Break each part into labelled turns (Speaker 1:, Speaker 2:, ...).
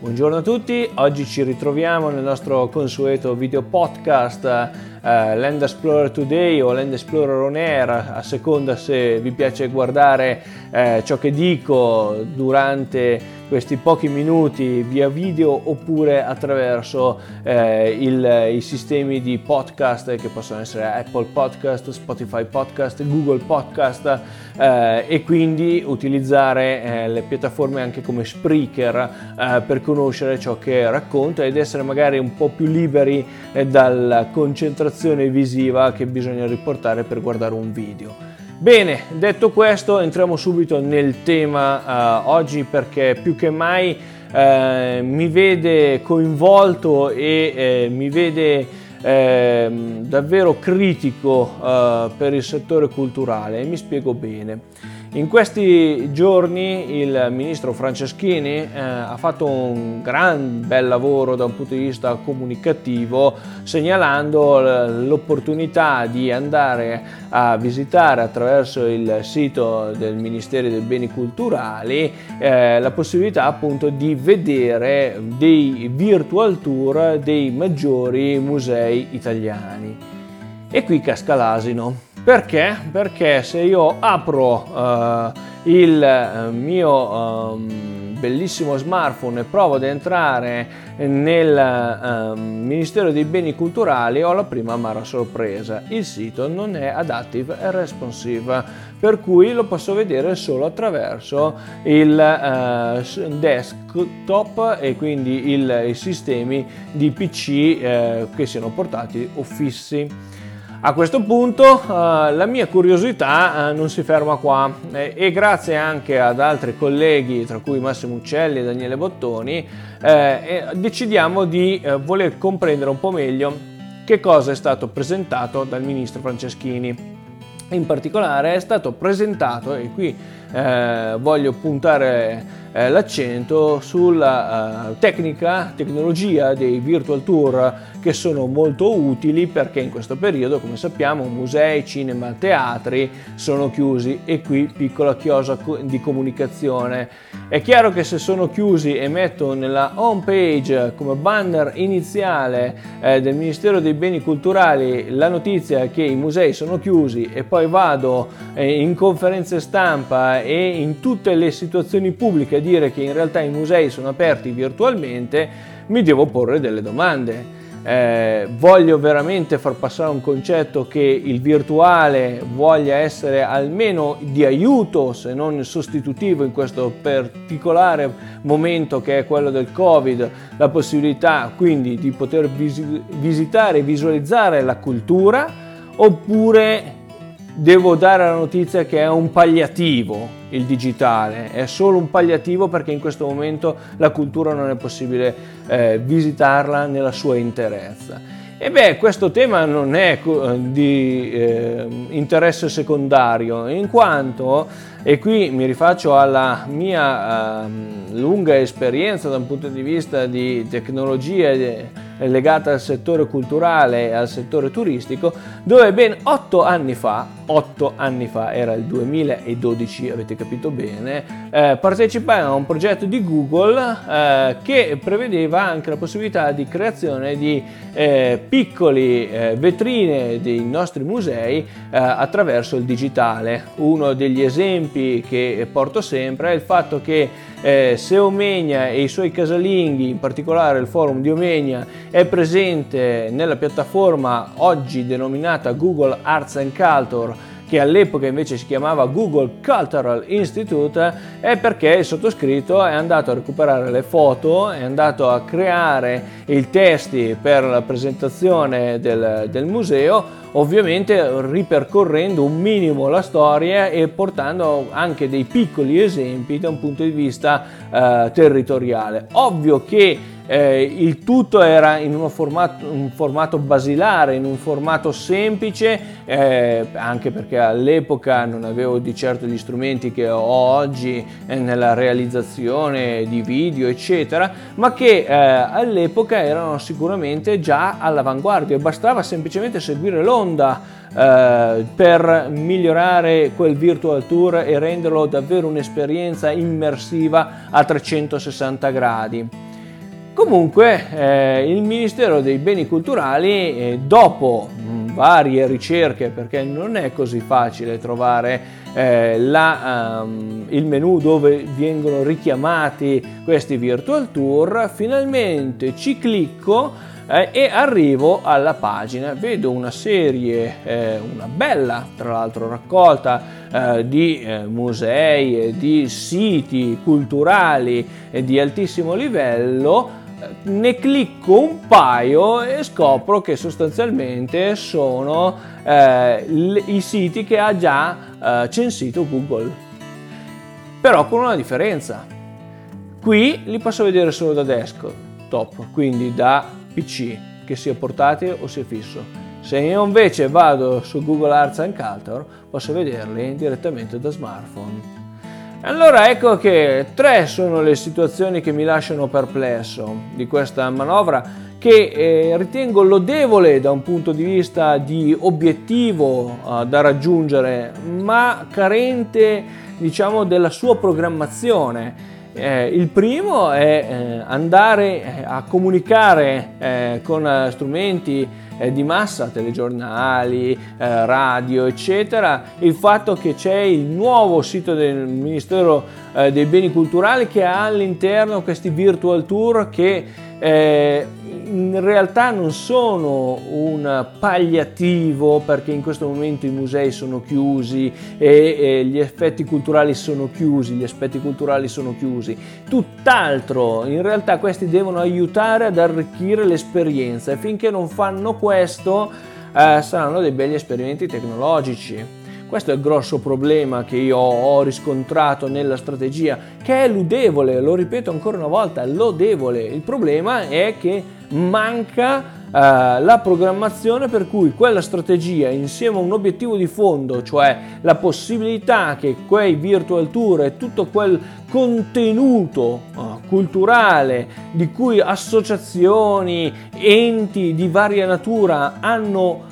Speaker 1: Buongiorno a tutti, oggi ci ritroviamo nel nostro consueto video podcast eh, Land Explorer Today o Land Explorer On Air, a seconda se vi piace guardare eh, ciò che dico durante questi pochi minuti via video oppure attraverso eh, il, i sistemi di podcast che possono essere Apple Podcast, Spotify Podcast, Google Podcast eh, e quindi utilizzare eh, le piattaforme anche come Spreaker eh, per conoscere ciò che racconto ed essere magari un po' più liberi eh, dalla concentrazione visiva che bisogna riportare per guardare un video. Bene, detto questo, entriamo subito nel tema uh, oggi perché più che mai uh, mi vede coinvolto e eh, mi vede eh, davvero critico uh, per il settore culturale e mi spiego bene. In questi giorni il ministro Franceschini eh, ha fatto un gran bel lavoro da un punto di vista comunicativo segnalando l'opportunità di andare a visitare attraverso il sito del Ministero dei Beni Culturali eh, la possibilità appunto di vedere dei virtual tour dei maggiori musei italiani. E qui casca l'asino perché? Perché se io apro uh, il uh, mio uh, bellissimo smartphone e provo ad entrare nel ehm, Ministero dei Beni Culturali ho la prima amara sorpresa. Il sito non è adaptive e responsive, per cui lo posso vedere solo attraverso il eh, desktop e quindi il, i sistemi di PC eh, che siano portati o fissi. A questo punto uh, la mia curiosità uh, non si ferma qua eh, e grazie anche ad altri colleghi, tra cui Massimo Uccelli e Daniele Bottoni, eh, decidiamo di eh, voler comprendere un po' meglio che cosa è stato presentato dal ministro Franceschini. In particolare è stato presentato, e qui eh, voglio puntare eh, l'accento sulla uh, tecnica, tecnologia dei virtual tour che sono molto utili perché in questo periodo, come sappiamo, musei, cinema, teatri sono chiusi e qui piccola chiosa di comunicazione. È chiaro che se sono chiusi e metto nella home page come banner iniziale eh, del Ministero dei Beni Culturali la notizia che i musei sono chiusi e poi vado eh, in conferenze stampa e in tutte le situazioni pubbliche a dire che in realtà i musei sono aperti virtualmente, mi devo porre delle domande. Eh, voglio veramente far passare un concetto che il virtuale voglia essere almeno di aiuto, se non sostitutivo in questo particolare momento che è quello del Covid, la possibilità quindi di poter vis- visitare e visualizzare la cultura, oppure devo dare la notizia che è un palliativo il digitale, è solo un palliativo perché in questo momento la cultura non è possibile eh, visitarla nella sua interezza. E beh, questo tema non è di eh, interesse secondario, in quanto, e qui mi rifaccio alla mia eh, lunga esperienza da un punto di vista di tecnologia legata al settore culturale e al settore turistico, dove ben otto anni fa, otto anni fa, era il 2012, avete capito bene, eh, partecipai a un progetto di Google eh, che prevedeva anche la possibilità di creazione di eh, piccoli eh, vetrine dei nostri musei eh, attraverso il digitale. Uno degli esempi che porto sempre è il fatto che eh, se Omegna e i suoi casalinghi, in particolare il forum di Omegna, è presente nella piattaforma oggi denominata Google Arts and Culture che all'epoca invece si chiamava Google Cultural Institute, è perché il sottoscritto è andato a recuperare le foto, è andato a creare i testi per la presentazione del, del museo, ovviamente ripercorrendo un minimo la storia e portando anche dei piccoli esempi da un punto di vista eh, territoriale. Ovvio che eh, il tutto era in formato, un formato basilare, in un formato semplice, eh, anche perché all'epoca non avevo di certo gli strumenti che ho oggi eh, nella realizzazione di video, eccetera, ma che eh, all'epoca erano sicuramente già all'avanguardia, bastava semplicemente seguire l'onda eh, per migliorare quel virtual tour e renderlo davvero un'esperienza immersiva a 360 gradi. Comunque eh, il Ministero dei Beni Culturali, eh, dopo mh, varie ricerche, perché non è così facile trovare eh, la, um, il menu dove vengono richiamati questi virtual tour, finalmente ci clicco eh, e arrivo alla pagina, vedo una serie, eh, una bella tra l'altro raccolta eh, di musei di siti culturali di altissimo livello ne clicco un paio e scopro che sostanzialmente sono eh, i siti che ha già eh, censito Google. Però con una differenza. Qui li posso vedere solo da desktop, quindi da PC, che sia portatile o sia fisso. Se io invece vado su Google Arts Culture, posso vederli direttamente da smartphone. Allora ecco che tre sono le situazioni che mi lasciano perplesso di questa manovra che eh, ritengo lodevole da un punto di vista di obiettivo eh, da raggiungere, ma carente diciamo della sua programmazione. Eh, il primo è eh, andare eh, a comunicare eh, con strumenti eh, di massa, telegiornali, eh, radio, eccetera, il fatto che c'è il nuovo sito del Ministero eh, dei Beni Culturali che ha all'interno questi virtual tour che eh, in realtà non sono un palliativo perché in questo momento i musei sono chiusi e, e, gli effetti culturali sono chiusi, gli aspetti culturali sono chiusi. Tutt'altro, in realtà questi devono aiutare ad arricchire l'esperienza e finché non fanno questo eh, saranno dei belli esperimenti tecnologici. Questo è il grosso problema che io ho riscontrato nella strategia, che è ludevole, lo ripeto ancora una volta, lodevole. Il problema è che manca uh, la programmazione per cui quella strategia insieme a un obiettivo di fondo, cioè la possibilità che quei virtual tour e tutto quel contenuto uh, culturale di cui associazioni, enti di varia natura hanno eh,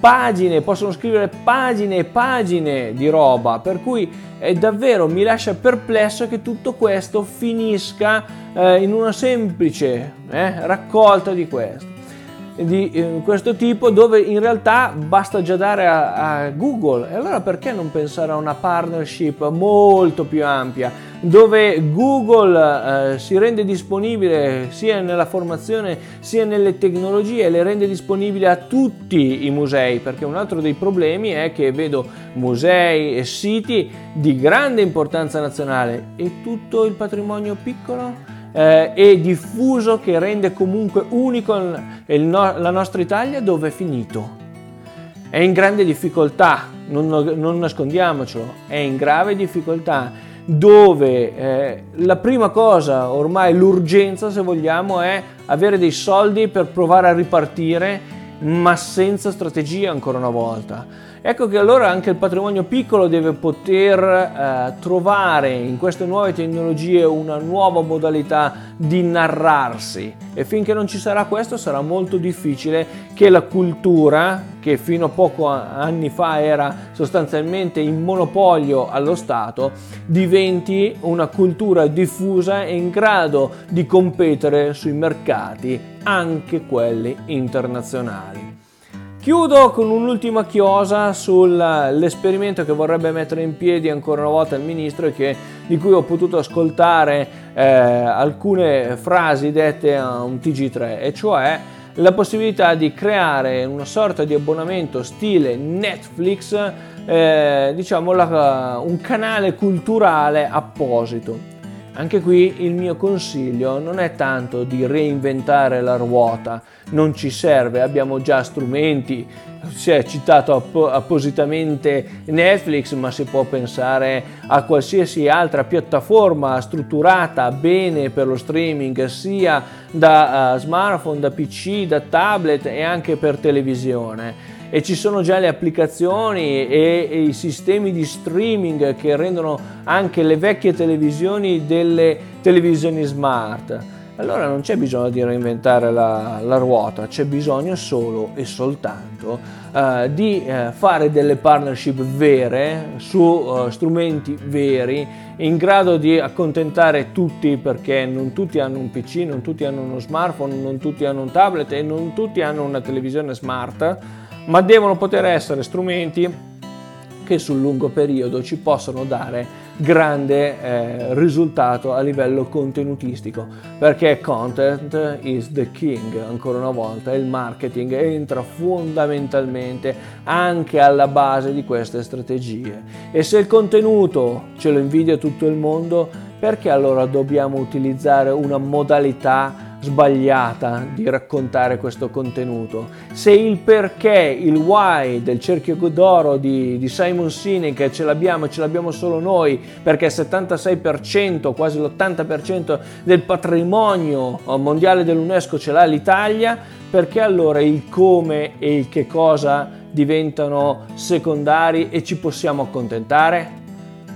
Speaker 1: pagine, possono scrivere pagine e pagine di roba, per cui è davvero mi lascia perplesso che tutto questo finisca eh, in una semplice eh, raccolta di questo di eh, questo tipo dove in realtà basta già dare a, a, Google. E allora perché non pensare a una partnership molto più ampia dove Google eh, si rende disponibile sia nella formazione sia nelle tecnologie le rende disponibili a tutti i musei perché un altro dei problemi è che vedo musei e siti di grande importanza nazionale e tutto il patrimonio piccolo eh, e diffuso che rende comunque unico no, la nostra Italia dove è finito. È in grande difficoltà, non, non nascondiamocelo, è in grave difficoltà dove eh, la prima cosa, ormai l'urgenza se vogliamo, è avere dei soldi per provare a ripartire, ma senza strategia ancora una volta. Ecco che allora anche il patrimonio piccolo deve poter eh, trovare in queste nuove tecnologie una nuova modalità di narrarsi e finché non ci sarà questo sarà molto difficile che la cultura, che fino a poco anni fa era sostanzialmente in monopolio allo Stato, diventi una cultura diffusa e in grado di competere sui mercati, anche quelli internazionali. Chiudo con un'ultima chiosa sull'esperimento che vorrebbe mettere in piedi ancora una volta il ministro e che, di cui ho potuto ascoltare eh, alcune frasi dette a un TG3, e cioè la possibilità di creare una sorta di abbonamento stile Netflix, eh, diciamo la, un canale culturale apposito. Anche qui il mio consiglio non è tanto di reinventare la ruota, non ci serve, abbiamo già strumenti, si è citato app- appositamente Netflix, ma si può pensare a qualsiasi altra piattaforma strutturata bene per lo streaming, sia da uh, smartphone, da PC, da tablet e anche per televisione e ci sono già le applicazioni e, e, i sistemi di streaming che rendono anche le vecchie televisioni delle televisioni smart. allora non c'è bisogno di reinventare la, la ruota, c'è bisogno solo e soltanto uh, di uh, fare delle partnership vere su uh, strumenti veri in grado di accontentare tutti perché non tutti hanno un PC, non tutti hanno uno smartphone, non tutti hanno un tablet e non tutti hanno una televisione smart, ma devono poter essere strumenti che sul lungo periodo ci possono dare grande eh, risultato a livello contenutistico perché content is the king ancora una volta il marketing entra fondamentalmente anche alla base di queste strategie. E se il contenuto ce lo invidia tutto il mondo perché allora dobbiamo utilizzare una modalità sbagliata di raccontare questo contenuto. Se il perché, il why del cerchio d'oro di, di Simon Sinek ce l'abbiamo ce l'abbiamo solo noi, perché il 76%, quasi l'80% del patrimonio mondiale dell'UNESCO ce l'ha l'Italia, perché allora il come e il che cosa diventano secondari e ci possiamo accontentare?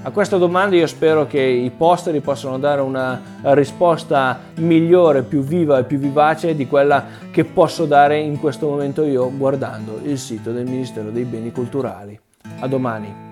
Speaker 1: A questa domanda io spero che i posteri possano dare una risposta migliore, più viva e più vivace di quella che posso dare in questo momento io guardando il sito del Ministero dei Beni Culturali. A domani.